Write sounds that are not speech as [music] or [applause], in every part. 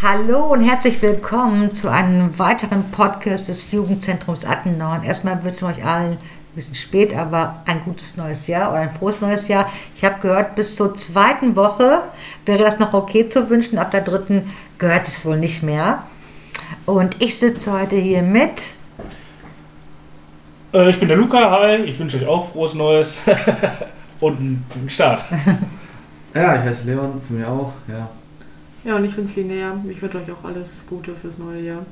Hallo und herzlich willkommen zu einem weiteren Podcast des Jugendzentrums Attenau. Erstmal wünschen wir euch allen ein bisschen spät, aber ein gutes neues Jahr oder ein frohes neues Jahr. Ich habe gehört, bis zur zweiten Woche wäre das noch okay zu wünschen. Ab der dritten gehört es wohl nicht mehr. Und ich sitze heute hier mit. Äh, ich bin der Luca, hi. Ich wünsche euch auch frohes Neues [laughs] und einen guten Start. [laughs] [laughs] Ja, ich heiße Leon, für mich auch, ja. Ja, und ich bin's Linnea. Ich wünsche euch auch alles Gute fürs neue Jahr.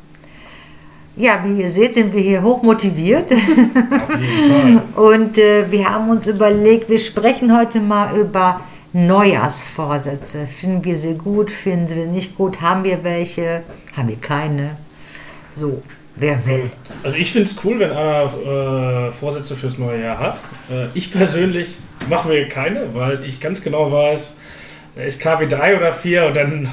Ja, wie ihr seht, sind wir hier hoch motiviert. Auf jeden Fall. [laughs] Und äh, wir haben uns überlegt, wir sprechen heute mal über Neujahrsvorsätze. Finden wir sie gut, finden wir nicht gut, haben wir welche, haben wir keine. So, wer will. Also ich finde es cool, wenn einer äh, Vorsätze fürs neue Jahr hat. Äh, ich persönlich mache mir keine, weil ich ganz genau weiß, da ist KW 3 oder 4 und dann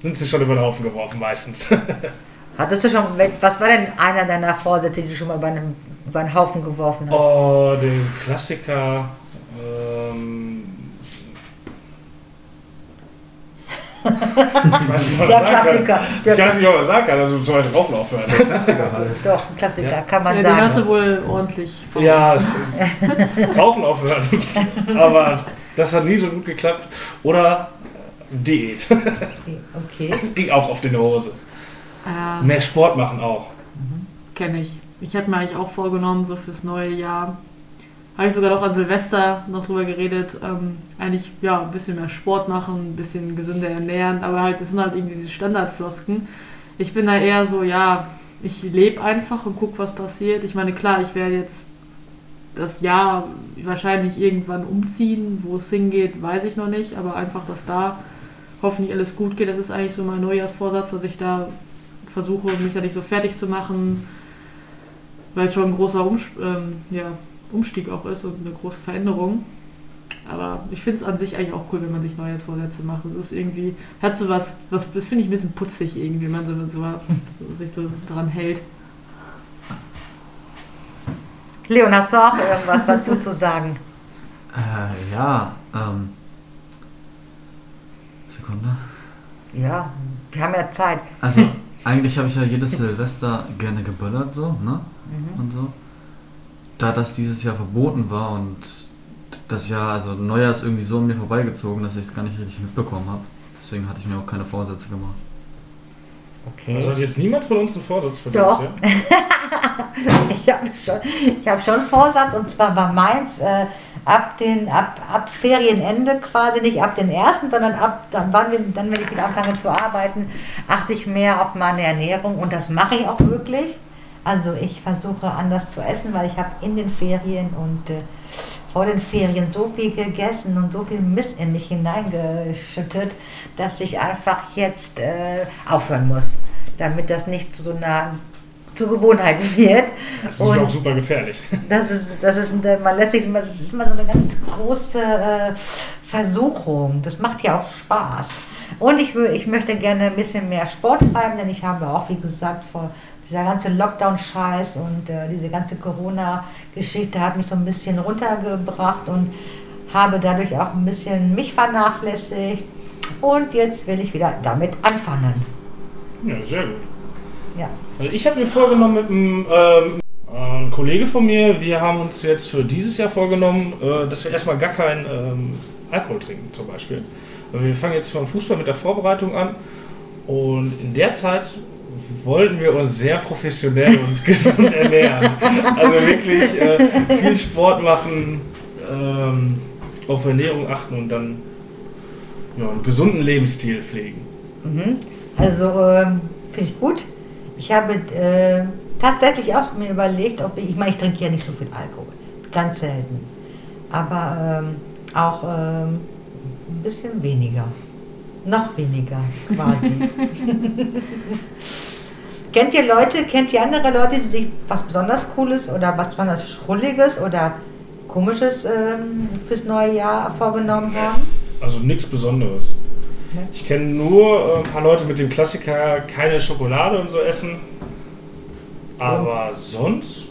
sind sie schon über den Haufen geworfen meistens. [laughs] Hattest du schon, was war denn einer deiner Vorsätze, die du schon mal über einen, über einen Haufen geworfen hast? oh, den Klassiker. Ähm, [laughs] ich weiß nicht, was Der Klassiker. Kann. Der- Ich weiß nicht, ob man sagen kann, also zum Beispiel Rauchlauf hören. [laughs] Klassiker halt. Doch, ein Klassiker, Ja. kann man Ja, hast sagen. du wohl ordentlich. Ja, Rauchen aufhören. Aber das hat nie so gut geklappt. Oder Diät. [laughs] Okay. Das ging auch auf die Hose. Äh, Mehr Sport machen auch. Kenne ich. Ich habe mir eigentlich auch vorgenommen, so fürs neue Jahr. Habe ich sogar noch an Silvester noch drüber geredet. Ähm, eigentlich, ja, ein bisschen mehr Sport machen, ein bisschen gesünder ernähren. Aber halt, das sind halt irgendwie diese Standardflosken. Ich bin da eher so, ja, ich lebe einfach und gucke, was passiert. Ich meine, klar, ich werde jetzt das Jahr wahrscheinlich irgendwann umziehen. Wo es hingeht, weiß ich noch nicht. Aber einfach, dass da hoffentlich alles gut geht. Das ist eigentlich so mein Neujahrsvorsatz, dass ich da versuche, mich da nicht so fertig zu machen, weil es schon ein großer Umst ähm, ja, Umstieg auch ist und eine große Veränderung. Aber ich finde es an sich eigentlich auch cool, wenn man sich Neujahrsvorsätze macht. Das ist irgendwie, hat so was, was das finde ich ein bisschen putzig irgendwie, wenn man so, so sich so dran hält. Leon, hast du auch irgendwas dazu zu sagen? Äh, ja, ähm. Sekunde. Ja, wir haben ja Zeit. Also, eigentlich habe ich ja jedes Silvester gerne geböllert, so, ne? Mhm. Und so. Da das dieses Jahr verboten war und das Jahr, also Neujahr ist irgendwie so an mir vorbeigezogen, dass ich es gar nicht richtig mitbekommen habe. Deswegen hatte ich mir auch keine Vorsätze gemacht. Okay. Also hat jetzt niemand von uns einen Vorsatz für Doch. das, ja? [laughs] Ich habe schon, ich hab schon Vorsatz und zwar war meins äh, ab, den, ab, ab Ferienende quasi, nicht ab den ersten, sondern ab dann, wann wir, dann, wenn ich wieder anfange zu arbeiten, achte ich mehr auf meine Ernährung und das mache ich auch wirklich. Also ich versuche anders zu essen, weil ich habe in den Ferien und äh, vor den Ferien so viel gegessen und so viel Mist in mich hineingeschüttet, dass ich einfach jetzt äh, aufhören muss, damit das nicht zu so einer zur Gewohnheit [laughs] wird. Das ist Und auch super gefährlich. [laughs] das ist, das ist, man lässt sich immer, das ist immer so eine ganz große äh, Versuchung. Das macht ja auch Spaß. Und ich, ich möchte gerne ein bisschen mehr Sport treiben, denn ich habe auch, wie gesagt, vor dieser ganze Lockdown-Scheiß und äh, diese ganze Corona-Geschichte hat mich so ein bisschen runtergebracht und habe dadurch auch ein bisschen mich vernachlässigt. Und jetzt will ich wieder damit anfangen. Ja, sehr gut. Ja. Also ich habe mir vorgenommen mit einem ähm, Kollege von mir, wir haben uns jetzt für dieses Jahr vorgenommen, äh, dass wir erstmal gar keinen ähm, Alkohol trinken zum Beispiel. Also wir fangen jetzt beim Fußball mit der Vorbereitung an und in der Zeit wollten wir uns sehr professionell und [laughs] gesund ernähren. Also wirklich äh, viel Sport machen, ähm, auf Ernährung achten und dann ja, einen gesunden Lebensstil pflegen. Mhm. Also ähm, finde ich gut. Ich habe äh, tatsächlich auch mir überlegt, ob ich, ich meine, ich trinke ja nicht so viel Alkohol, ganz selten, aber ähm, auch ähm, ein bisschen weniger, noch weniger quasi. [laughs] [laughs] kennt ihr Leute, kennt ihr andere Leute, die sich was besonders Cooles oder was besonders Schrulliges oder Komisches ähm, fürs neue Jahr vorgenommen haben? Also nichts Besonderes. Ne? Ich kenne nur äh, ein paar Leute mit dem Klassiker keine Schokolade und so essen. Aber sonst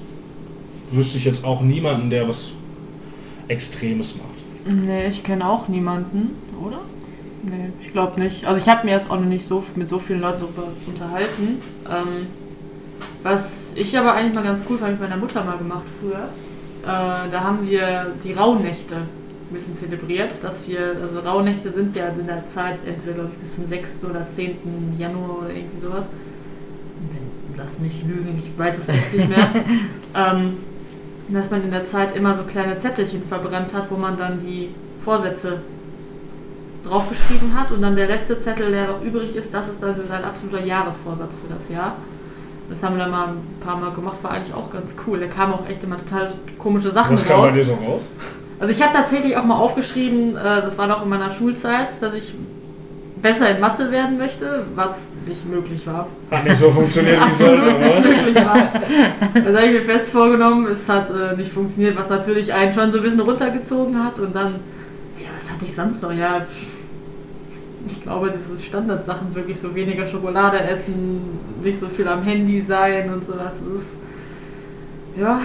wüsste ich jetzt auch niemanden, der was Extremes macht. Nee, ich kenne auch niemanden, oder? Nee, ich glaube nicht. Also ich habe mir jetzt auch noch nicht so mit so vielen Leuten darüber unterhalten. Ähm, was ich aber eigentlich mal ganz cool fand, ich meiner Mutter mal gemacht früher. Äh, da haben wir die Rauhnächte ein bisschen zelebriert, dass wir, also Rauhnächte sind ja in der Zeit entweder glaube ich bis zum 6. oder 10. Januar oder irgendwie sowas. Lass mich lügen, ich weiß es echt nicht mehr. [laughs] ähm, dass man in der Zeit immer so kleine Zettelchen verbrannt hat, wo man dann die Vorsätze draufgeschrieben hat und dann der letzte Zettel, der noch übrig ist, das ist dann dein absoluter Jahresvorsatz für das Jahr. Das haben wir dann mal ein paar Mal gemacht, war eigentlich auch ganz cool. Da kamen auch echt immer total komische Sachen Was kam bei raus. dir so raus? Also ich habe tatsächlich auch mal aufgeschrieben, äh, das war noch in meiner Schulzeit, dass ich besser in Mathe werden möchte, was nicht möglich war. Hat nicht so funktioniert, wie sollte, nicht oder? möglich war. Das habe ich mir fest vorgenommen, es hat äh, nicht funktioniert, was natürlich einen schon so ein bisschen runtergezogen hat und dann, ja, was hatte ich sonst noch? Ja, ich glaube, diese Standardsachen wirklich so weniger Schokolade essen, nicht so viel am Handy sein und sowas. Ist, ja,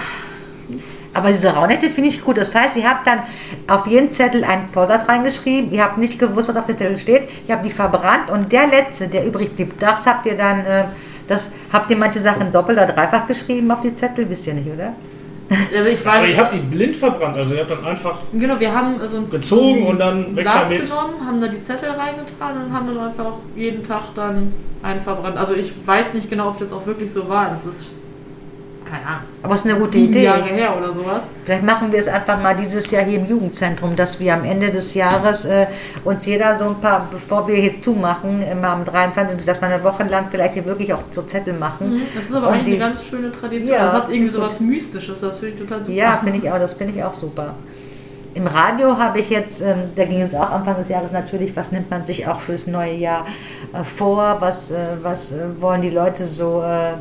Aber diese Raunette finde ich gut. Das heißt, ihr habt dann auf jeden Zettel einen Vorsatz reingeschrieben. Ihr habt nicht gewusst, was auf dem Zettel steht. Ihr habt die verbrannt und der letzte, der übrig blieb, das habt ihr dann, äh, das habt ihr manche Sachen doppelt oder dreifach geschrieben auf die Zettel, wisst ihr nicht, oder? [laughs] also ich Aber weiß. ihr habt die blind verbrannt, also ihr habt dann einfach Genau, wir haben so ein gezogen und dann weg Glas damit. genommen, haben da die Zettel reingetragen und haben dann einfach jeden Tag dann einen verbrannt. Also ich weiß nicht genau, ob es jetzt auch wirklich so war. Das ist keine Ahnung. Aber es ist eine gute sieben Idee. Jahre her oder sowas. Vielleicht machen wir es einfach mal dieses Jahr hier im Jugendzentrum, dass wir am Ende des Jahres äh, uns jeder so ein paar, bevor wir hier zumachen, immer am 23., dass wir eine Woche lang vielleicht hier wirklich auch so Zettel machen. Das ist aber Und eigentlich die- eine ganz schöne Tradition. Ja. das hat irgendwie so was Mystisches, das finde ich total super. Ja, finde ich auch, das finde ich auch super. Im Radio habe ich jetzt, ähm, da ging es auch Anfang des Jahres natürlich, was nimmt man sich auch fürs neue Jahr äh, vor, was, äh, was äh, wollen die Leute so, äh,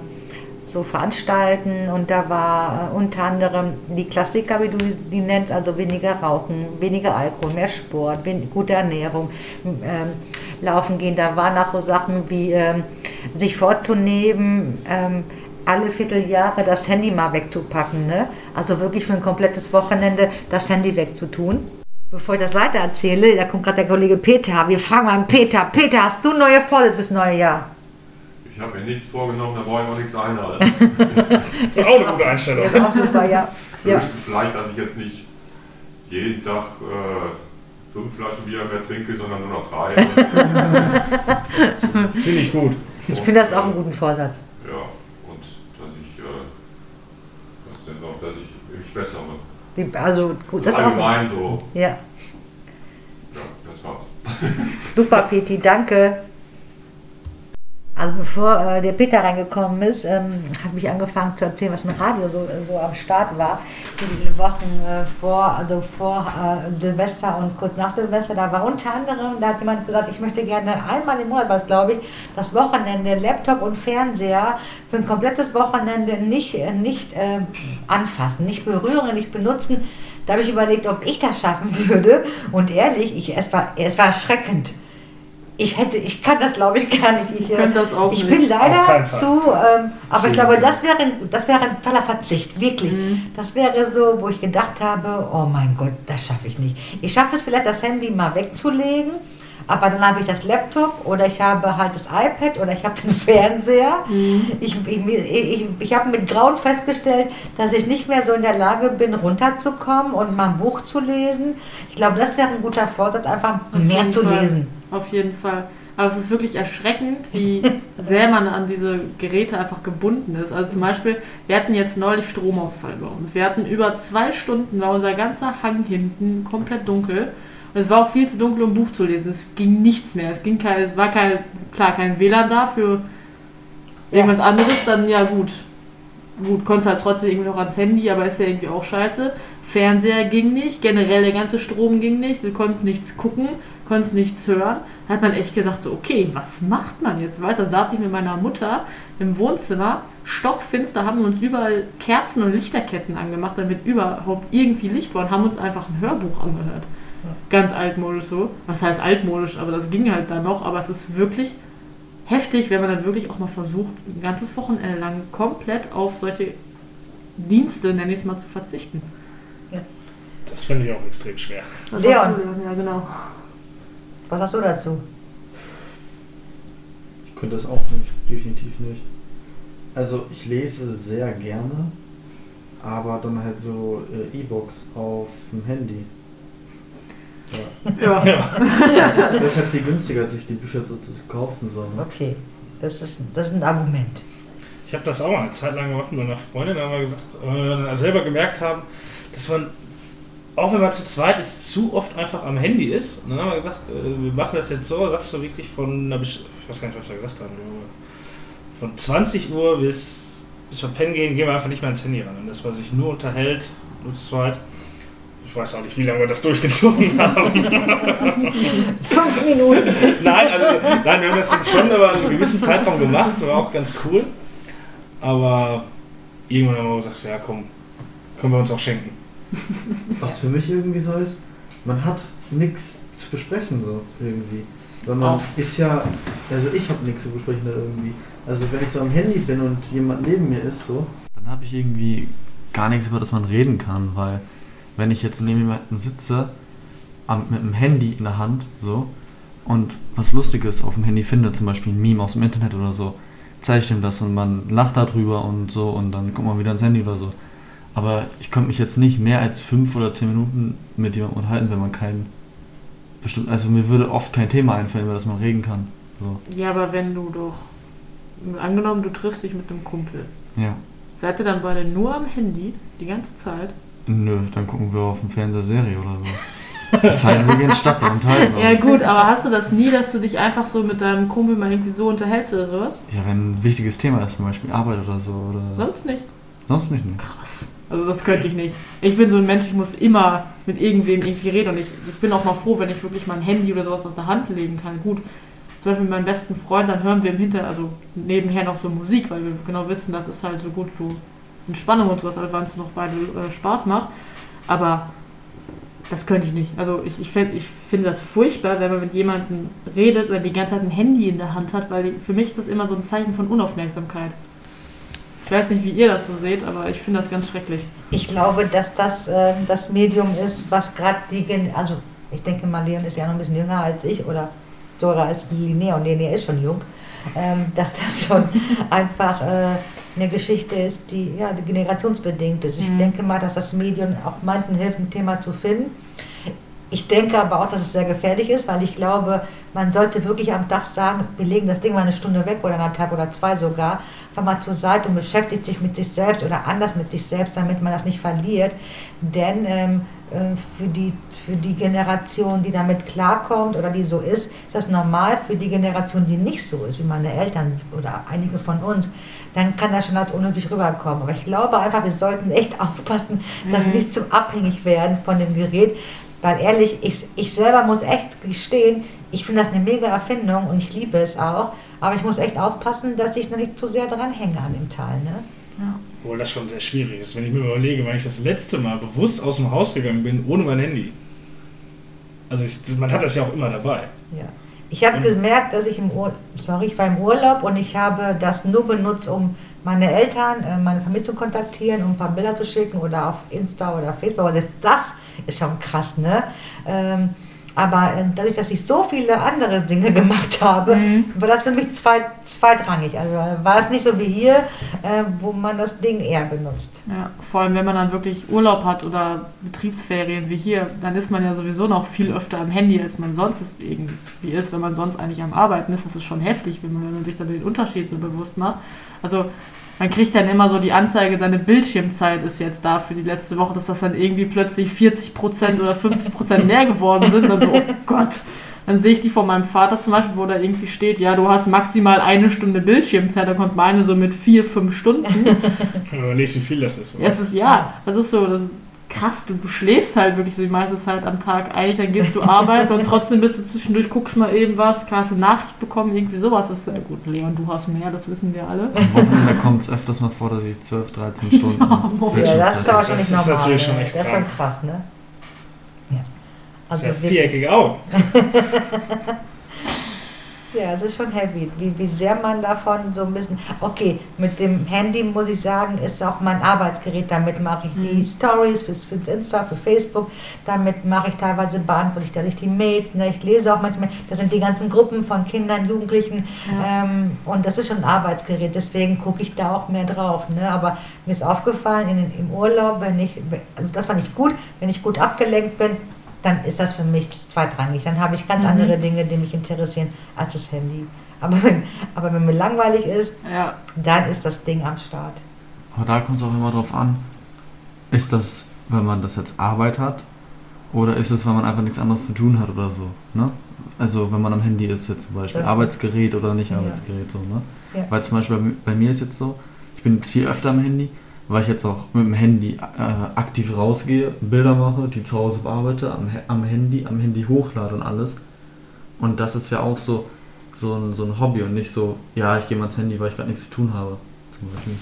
so veranstalten und da war äh, unter anderem die Klassiker, wie du die nennst, also weniger Rauchen, weniger Alkohol, mehr Sport, gute Ernährung, ähm, laufen gehen, da waren auch so Sachen wie ähm, sich vorzunehmen, ähm, alle Vierteljahre das Handy mal wegzupacken. Ne? Also wirklich für ein komplettes Wochenende das Handy wegzutun. Bevor ich das weiter erzähle, da kommt gerade der Kollege Peter. Wir fragen mal Peter. Peter, hast du neue Vorsätze fürs neue Jahr? Ich habe mir nichts vorgenommen, da brauche ich auch nichts einhalten. [laughs] Ist auch eine gute Einstellung. Ist auch super, ja. ja. Vielleicht, dass ich jetzt nicht jeden Tag äh, fünf Flaschen Bier mehr trinke, sondern nur noch drei. [laughs] Finde ich gut. Ich finde das auch einen guten Vorsatz. Ja, und dass ich, äh, was denn noch, dass ich mich bessere. Die, also gut, das ist auch. Allgemein so. Ja. Ja, das war's. Super, Peti, danke. Also bevor äh, der Peter reingekommen ist, ähm, hat mich angefangen zu erzählen, was mit Radio so, so am Start war. Die Wochen äh, vor, also vor äh, Silvester und kurz nach Silvester, da war unter anderem, da hat jemand gesagt, ich möchte gerne einmal im Monat, was glaube ich, das Wochenende Laptop und Fernseher für ein komplettes Wochenende nicht, äh, nicht äh, anfassen, nicht berühren, nicht benutzen. Da habe ich überlegt, ob ich das schaffen [laughs] würde. Und ehrlich, ich, es, war, es war erschreckend. Ich hätte, ich kann das glaube ich gar nicht. Ich, könnte das auch ich nicht. bin leider zu, ähm, aber ich glaube, das wäre, ein- das wäre ein toller Verzicht, wirklich. Mhm. Das wäre so, wo ich gedacht habe, oh mein Gott, das schaffe ich nicht. Ich schaffe es vielleicht, das Handy mal wegzulegen, aber dann habe ich das Laptop oder ich habe halt das iPad oder ich habe den [laughs] Fernseher. Mhm. Ich, ich, ich, ich habe mit Grauen festgestellt, dass ich nicht mehr so in der Lage bin, runterzukommen und mal ein Buch zu lesen. Ich glaube, das wäre ein guter Vorsatz, einfach Auf mehr zu Fall. lesen. Auf jeden Fall. Aber es ist wirklich erschreckend, wie [laughs] sehr man an diese Geräte einfach gebunden ist. Also zum Beispiel, wir hatten jetzt neulich Stromausfall bei uns. Wir hatten über zwei Stunden, war unser ganzer Hang hinten komplett dunkel. Und es war auch viel zu dunkel, um ein Buch zu lesen. Es ging nichts mehr. Es ging kein, war kein, klar, kein WLAN da für irgendwas anderes. Dann ja gut. Gut, konntest halt trotzdem irgendwie noch ans Handy, aber ist ja irgendwie auch scheiße. Fernseher ging nicht, generell der ganze Strom ging nicht, du konntest nichts gucken, konntest nichts hören. Da hat man echt gedacht, so, okay, was macht man jetzt? Weißt, du, dann saß ich mit meiner Mutter im Wohnzimmer, stockfinster, haben wir uns überall Kerzen und Lichterketten angemacht, damit überhaupt irgendwie Licht war und haben uns einfach ein Hörbuch angehört. Ganz altmodisch so. Was heißt altmodisch, aber das ging halt dann noch, aber es ist wirklich heftig, wenn man dann wirklich auch mal versucht, ein ganzes Wochenende lang komplett auf solche Dienste, nenne ich es mal, zu verzichten. Das finde ich auch extrem schwer. Was Leon. hast du, Ja, genau. Was sagst du dazu? Ich könnte das auch nicht, definitiv nicht. Also ich lese sehr gerne, aber dann halt so äh, E-Books auf dem Handy. Ja. Ja. Das ist, halt viel günstiger, als sich die Bücher so zu kaufen. So, ne? Okay, das ist, das ist ein Argument. Ich habe das auch mal eine Zeit lang gemacht mit meiner Freundin, da haben wir gesagt, weil wir dann selber gemerkt haben, dass man, auch wenn man zu zweit ist, zu oft einfach am Handy ist. Und dann haben wir gesagt, äh, wir machen das jetzt so, sagst du wirklich von, einer ich weiß gar nicht, was wir gesagt haben, von 20 Uhr bis, bis wir pennen gehen, gehen wir einfach nicht mehr ans Handy ran. Und dass man sich nur unterhält, nur zu zweit. Ich weiß auch nicht, wie lange wir das durchgezogen [laughs] haben. Fünf Minuten. Nein, also nein, wir haben das jetzt schon über einen gewissen Zeitraum gemacht, war auch ganz cool. Aber irgendwann haben wir gesagt, ja komm, können wir uns auch schenken. Was für mich irgendwie so ist, man hat nichts zu besprechen so irgendwie. Weil man Auch. ist ja, also ich habe nichts zu besprechen da irgendwie. Also wenn ich so am Handy bin und jemand neben mir ist so, dann habe ich irgendwie gar nichts, über das man reden kann, weil wenn ich jetzt neben jemandem sitze, mit dem Handy in der Hand so und was Lustiges auf dem Handy finde, zum Beispiel ein Meme aus dem Internet oder so, zeige ich dem das und man lacht darüber und so und dann guckt man wieder ins Handy oder so. Aber ich konnte mich jetzt nicht mehr als fünf oder zehn Minuten mit jemandem unterhalten, wenn man kein bestimmt, also mir würde oft kein Thema einfallen, über das man reden kann. So, ja, aber wenn du doch, angenommen, du triffst dich mit einem Kumpel, ja. seid ihr dann beide nur am Handy die ganze Zeit? Nö, dann gucken wir auf dem Fernseher Serie oder so. Das heißt, wir gehen Stadt und unterhalten Ja uns. gut, aber hast du das nie, dass du dich einfach so mit deinem Kumpel mal irgendwie so unterhältst oder sowas? Ja, wenn ein wichtiges Thema ist, zum Beispiel Arbeit oder so. Oder Sonst nicht. sonst nicht, ne? Krass. Also das könnte ich nicht. Ich bin so ein Mensch, ich muss immer mit irgendwem irgendwie reden und ich, ich bin auch mal froh, wenn ich wirklich mal ein Handy oder sowas aus der Hand legen kann. Gut, zum Beispiel mit meinem besten Freund, dann hören wir im Hinter, also nebenher noch so Musik, weil wir genau wissen, das ist halt so gut so Entspannung und sowas, also wann es noch beide äh, Spaß macht. Aber das könnte ich nicht. Also ich, ich finde ich find das furchtbar, wenn man mit jemandem redet oder die ganze Zeit ein Handy in der Hand hat, weil für mich ist das immer so ein Zeichen von Unaufmerksamkeit. Ich weiß nicht, wie ihr das so seht, aber ich finde das ganz schrecklich. Ich glaube, dass das äh, das Medium ist, was gerade die, Gen also ich denke mal, Leon ist ja noch ein bisschen jünger als ich oder sogar als Linnea und Linnea ist schon jung, dass das schon einfach äh, eine Geschichte ist, die ja die generationsbedingt ist. Ich Mhm. denke mal, dass das Medium auch manchen hilft, ein Thema zu finden. Ich denke aber auch, dass es sehr gefährlich ist, weil ich glaube, man sollte wirklich am Tag sagen, wir legen das Ding mal eine Stunde weg oder anderthalb oder zwei sogar, einfach mal zur Seite und beschäftigt sich mit sich selbst oder anders mit sich selbst, damit man das nicht verliert. Denn ähm, äh, für, die, für die Generation, die damit klarkommt oder die so ist, ist das normal. Für die Generation, die nicht so ist, wie meine Eltern oder einige von uns, dann kann das schon als unnötig rüberkommen. Aber ich glaube einfach, wir sollten echt [laughs] aufpassen, dass wir Mhm. nicht zu abhängig werden von dem Gerät. Weil ehrlich, ich, ich selber muss echt gestehen, ich finde das eine mega Erfindung und ich liebe es auch. Aber ich muss echt aufpassen, dass ich nicht zu sehr dranhänge an dem Teil. Ne? Ja. Obwohl das schon sehr schwierig ist, wenn ich mir überlege, wann ich das letzte Mal bewusst aus dem Haus gegangen bin, ohne mein Handy. Also ich, man hat das ja auch immer dabei. Ja. Ich habe gemerkt, dass ich im Ur sorry, ich war im Urlaub und ich habe das nur benutzt, um meine Eltern, äh, meine Familie zu kontaktieren, um ein paar Bilder zu schicken oder auf Insta oder Facebook. Aber das, das ist schon krass, ne? Ähm, aber äh, dadurch, dass ich so viele andere Dinge [laughs] gemacht habe, Mhm. war das für mich zweit, zweitrangig. Also äh, war es nicht so wie hier, äh, wo man das Ding eher benutzt. Ja, vor allem wenn man dann wirklich Urlaub hat oder Betriebsferien wie hier, dann ist man ja sowieso noch viel öfter am Handy, als man sonst es irgendwie ist, wenn man sonst eigentlich am Arbeiten ist. Das ist schon heftig, wenn man, wenn man sich dann den Unterschied so bewusst macht. Also man kriegt dann immer so die Anzeige, seine Bildschirmzeit ist jetzt da für die letzte Woche, dass das dann irgendwie plötzlich 40% oder 50% mehr geworden sind. Und so, oh Gott. Dann sehe ich die von meinem Vater zum Beispiel, wo da irgendwie steht, ja, du hast maximal eine Stunde Bildschirmzeit, da kommt meine so mit vier, fünf Stunden. Wenn man überlegt, wie viel das ist. Jetzt ist ja, das ist so, das ist krass, du, du schläfst halt wirklich so die meiste Zeit am Tag. Eigentlich, dann gehst du arbeiten und trotzdem bist du zwischendurch, guckst mal eben was, hast eine Nachricht bekommen, irgendwie sowas. Das ist sehr gut. Leon, du hast mehr, das wissen wir alle. Am Wochenende kommt es öfters mal vor, dass ich 12, 13 [laughs] Stunden. Ja, das ist aber schon Das nicht ist normal. natürlich schon ne? echt das ist schon krass, ne? Ja. Also ja viereckige Augen. [laughs] Ja, es ist schon heavy, wie, wie sehr man davon so ein bisschen. Okay, mit dem Handy muss ich sagen, ist auch mein Arbeitsgerät. Damit mache ich die Mhm. Stories fürs, fürs Insta, für Facebook. Damit mache ich teilweise beantworte ich dadurch die Mails. Ne? Ich lese auch manchmal. Das sind die ganzen Gruppen von Kindern, Jugendlichen. Ja. Ähm, und das ist schon ein Arbeitsgerät. Deswegen gucke ich da auch mehr drauf. Ne? Aber mir ist aufgefallen, in, im Urlaub, wenn ich, also das war nicht gut, wenn ich gut abgelenkt bin, dann ist das für mich zweitrangig. Dann habe ich ganz Mhm. andere Dinge, die mich interessieren, als das Handy. Aber wenn, aber wenn mir langweilig ist, Ja, dann ist das Ding am Start. Aber da kommt es auch immer drauf an, ist das, wenn man das jetzt Arbeit hat oder ist es, wenn man einfach nichts anderes zu tun hat oder so, ne? Also wenn man am Handy ist jetzt zum Beispiel, Das- Arbeitsgerät oder nicht Ja. Arbeitsgerät so, ne? Ja. Weil zum Beispiel bei, bei mir ist jetzt so, ich bin jetzt viel öfter am Handy, weil ich jetzt auch mit dem Handy äh, aktiv rausgehe, Bilder mache, die zu Hause bearbeite, am, am Handy, am Handy hochlade und alles. Und das ist ja auch so, so, ein, so ein Hobby und nicht so, ja, ich gehe mal ans Handy, weil ich gerade nichts zu tun habe. Zum Beispiel.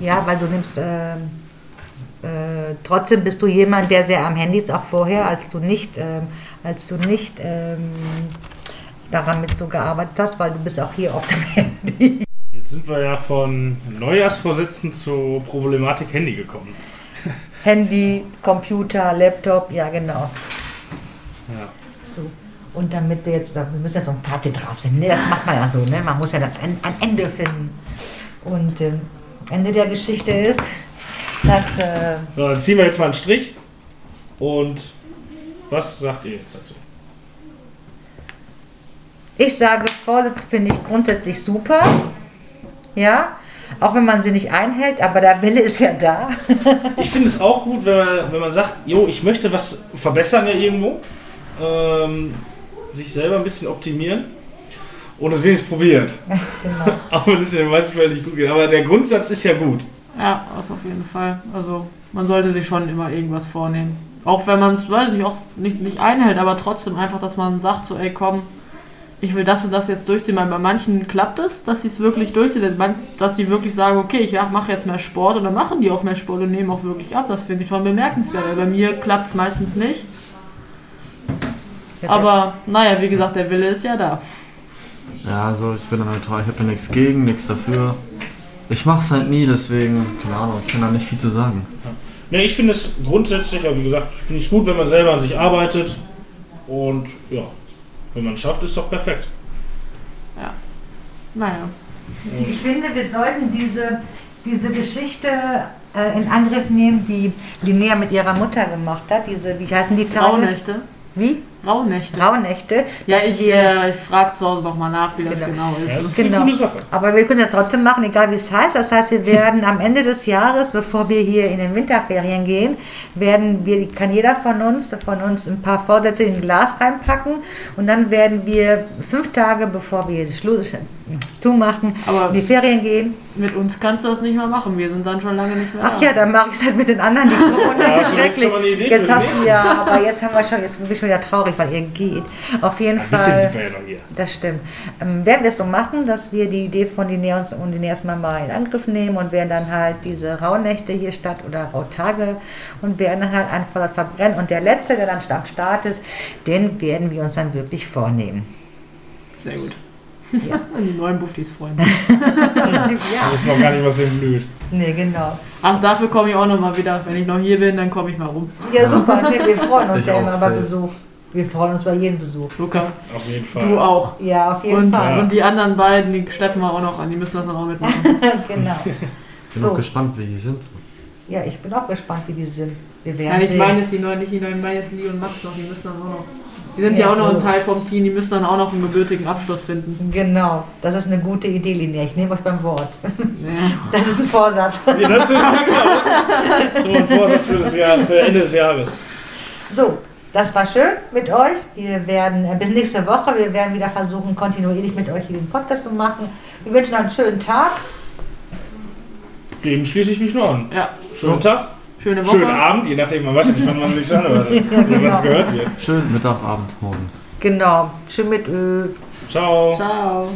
Ja, weil du nimmst, ähm, äh, trotzdem bist du jemand, der sehr am Handy ist, auch vorher, als du nicht, ähm, als du nicht ähm, daran mit so gearbeitet hast, weil du bist auch hier auf dem [laughs] Handy. Sind wir ja von Neujahrsvorsätzen zur Problematik Handy gekommen. Handy, Computer, Laptop, ja genau. Ja. So. Und damit wir jetzt, wir müssen ja so ein Fazit rausfinden. Ne? Das macht man ja so, ne? Man muss ja das ein, ein Ende finden. Und ähm, Ende der Geschichte ist, dass äh, So, dann ziehen wir jetzt mal einen Strich. Und was sagt ihr jetzt dazu? ich sage, Vorsitz finde ich grundsätzlich super. Ja, auch wenn man sie nicht einhält, aber der Wille ist ja da. Ich finde es auch gut, wenn man, wenn man sagt, jo, ich möchte was verbessern ja irgendwo. Ähm, sich selber ein bisschen optimieren. Und es wenigstens probiert. [laughs] genau. Auch wenn es in den meisten Fällen nicht gut geht. Aber der Grundsatz ist ja gut. ja, das auf jeden Fall. Also man sollte sich schon immer irgendwas vornehmen. Auch wenn man es, weiß nicht, auch nicht, nicht einhält, aber trotzdem einfach, dass man sagt so, ey komm, ich will das und das jetzt durchziehen. Weil bei manchen klappt es, dass sie es wirklich durchziehen, dass sie wirklich sagen, okay, ich mache jetzt mehr Sport und dann machen die auch mehr Sport und nehmen auch wirklich ab. Das finde ich schon bemerkenswert. Weil bei mir klappt es meistens nicht. Aber naja, wie gesagt, der Wille ist ja da. Ja, also ich bin da neutral, ich habe da nichts gegen, nichts dafür. Ich mach's halt nie, deswegen, keine Ahnung, ich kann da nicht viel zu sagen. Ne, ich finde es grundsätzlich, aber wie gesagt, finde ich es gut, wenn man selber an sich arbeitet. Und ja, wenn man es schafft, ist doch perfekt. Naja. Ich finde, wir sollten diese, diese Geschichte äh, in Angriff nehmen, die Linnea mit ihrer Mutter gemacht hat. Diese, wie heißen die Tage? Rauhnächte. Wie? Rauhnächte. Rauhnächte. Ja, dass ich, wir, äh, ich frage zu Hause nochmal nach, wie das Genau. genau, Ja, das ist. ist eine Genau. Aber wir können es ja trotzdem machen, egal wie es heißt. Das heißt, wir werden am Ende des Jahres, bevor wir hier in den Winterferien gehen, werden wir, kann jeder von uns, von uns ein paar Vorsätze in ein Glas reinpacken und dann werden wir fünf Tage, bevor wir Schluss zumachen, Aber- in die Ferien gehen. Mit uns kannst du das nicht mehr machen, wir sind dann schon lange nicht mehr Ach da. ja, dann mache ich es halt mit den anderen, die [laughs] Corona Ja, hast du jetzt schrecklich. schon mal eine Idee für Jetzt hast du ja, aber jetzt haben wir schon, jetzt bin ich schon wieder traurig, weil ihr geht. Auf jeden Ein bisschen Fall. sind wir ja noch hier. Das stimmt. Ähm, werden wir es so machen, dass wir die Idee von Linnea und und Linnea erstmal mal in Angriff nehmen und werden dann halt diese Rauhnächte hier statt oder Rautage und werden dann halt einfach das verbrennen. Und der letzte, der dann am Start ist, den werden wir uns dann wirklich vornehmen. Sehr gut. Ja. [laughs] Die neuen Buffis Freunde. [laughs] Wir ja. wissen noch gar nicht, was dem blüht. Nee, genau. Ach, dafür komme ich auch nochmal wieder. Wenn ich noch hier bin, dann komme ich mal rum. Ja, super. Nee, wir freuen uns Ich ja immer über Besuch. Wir freuen uns bei jedem Besuch. Luca, Auf jeden Fall. du auch. Ja, auf jeden Und, Fall. und die anderen beiden, die schleppen wir auch noch an. Die müssen das dann auch mitmachen. [laughs] genau. Bin So. auch gespannt, wie die sind. Ja, ich bin auch gespannt, wie die sind. Wir werden Nein, ich sehen. meine jetzt die neuen, nicht die neuen, ich meine jetzt Lee und Max noch. Die müssen dann auch noch. Die sind ja, Ja, auch noch ein. Teil vom Team. Die müssen dann auch noch einen gebürtigen Abschluss finden. Genau, das ist eine gute Idee, Linnea. Ich nehme euch beim Wort. Ja. Das ist ein Vorsatz. [laughs] Ja, das ist so ein Vorsatz für das Jahr, für Ende des Jahres. So, das war schön mit euch. Wir werden äh, bis nächste Woche, wir werden wieder versuchen, kontinuierlich mit euch hier den Podcast zu machen. Wir wünschen euch einen schönen Tag. Dem schließe ich mich nur an. ja, Schönen Tag, schöne Woche. schönen Abend, je nachdem, man weiß nicht, wann man sich [laughs] anhört, Ja, wenn genau. was gehört wird. Schön Mittag, Abend, morgen. Genau, schön mit Ö. Ciao. Ciao.